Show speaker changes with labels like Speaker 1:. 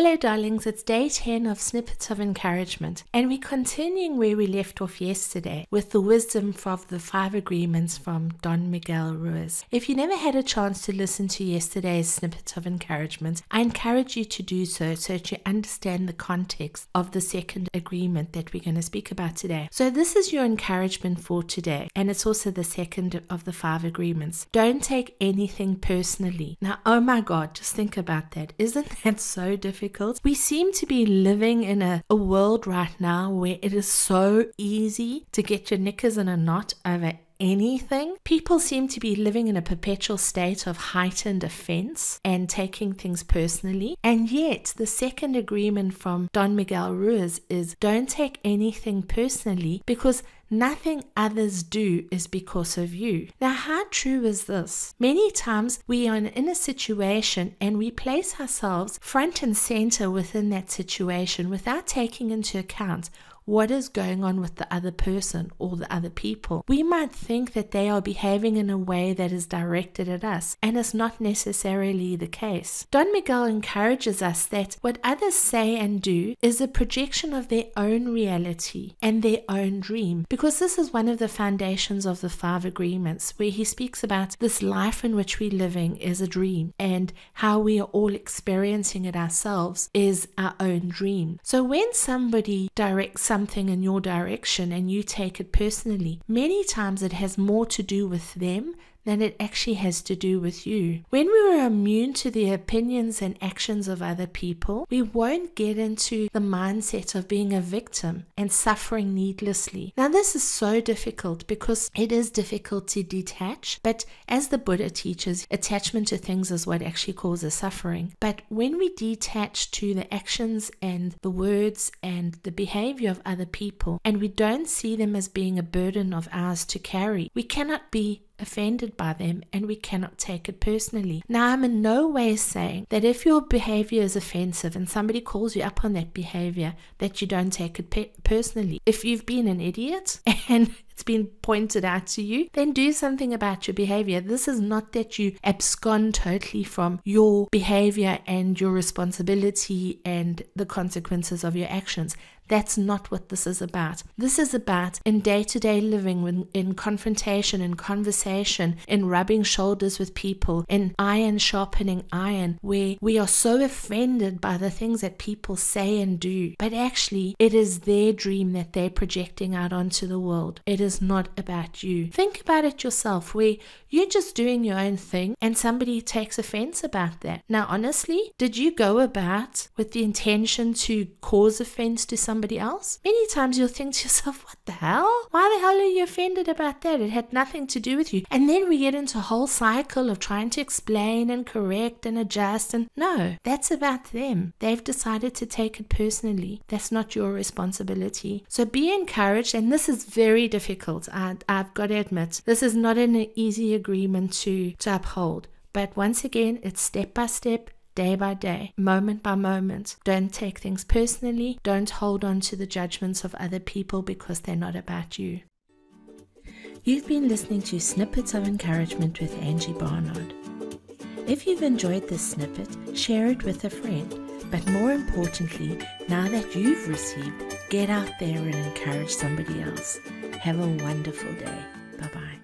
Speaker 1: Hello, darlings. It's day 10 of Snippets of Encouragement, and we're continuing where we left off yesterday with the wisdom of the five agreements from Don Miguel Ruiz. If you never had a chance to listen to yesterday's Snippets of Encouragement, I encourage you to do so so that you understand the context of the second agreement that we're going to speak about today. So, this is your encouragement for today, and it's also the second of the five agreements. Don't take anything personally. Now, oh my God, just think about that. Isn't that so difficult? We seem to be living in a, a world right now where it is so easy to get your knickers in a knot over anything. People seem to be living in a perpetual state of heightened offense and taking things personally. And yet, the second agreement from Don Miguel Ruiz is don't take anything personally because Nothing others do is because of you. Now, how true is this? Many times we are in a situation and we place ourselves front and center within that situation without taking into account what is going on with the other person or the other people. We might think that they are behaving in a way that is directed at us, and it's not necessarily the case. Don Miguel encourages us that what others say and do is a projection of their own reality and their own dream, because this is one of the foundations of the five agreements, where he speaks about this life in which we're living is a dream and how we are all experiencing it ourselves is our own dream. So when somebody directs something in your direction and you take it personally, many times it has more to do with them than it actually has to do with you. When we are immune to the opinions and actions of other people, we won't get into the mindset of being a victim and suffering needlessly. Now, this is so difficult because it is difficult to detach, but as the Buddha teaches, attachment to things is what actually causes suffering. But when we detach to the actions and the words and the behavior of other people, and we don't see them as being a burden of ours to carry, we cannot be offended by them and we cannot take it personally. Now, I'm in no way saying that if your behavior is offensive and somebody calls you up on that behavior, that you don't take it pe- personally. If you've been an idiot and it's been pointed out to you, then do something about your behavior. This is not that you abscond totally from your behavior and your responsibility and the consequences of your actions. That's not what this is about. This is about in day to day living, in confrontation, in conversation, in rubbing shoulders with people, in iron sharpening iron, where we are so offended by the things that people say and do. But actually, it is their dream that they're projecting out onto the world. It is not about you. Think about it yourself, where you're just doing your own thing and somebody takes offense about that. Now, honestly, did you go about with the intention to cause offense to somebody? somebody else. Many times you'll think to yourself, what the hell? Why the hell are you offended about that? It had nothing to do with you. And then we get into a whole cycle of trying to explain and correct and adjust. And no, that's about them. They've decided to take it personally. That's not your responsibility. So be encouraged. And this is very difficult. I, I've got to admit, this is not an easy agreement to, to uphold. But once again, it's step by step, day by day, moment by moment. Don't take things personally. Don't hold on to the judgments of other people because they're not about you. You've been listening to Snippets of Encouragement with Angie Barnard. If you've enjoyed this snippet, share it with a friend. But more importantly, now that you've received, get out there and encourage somebody else. Have a wonderful day. Bye bye.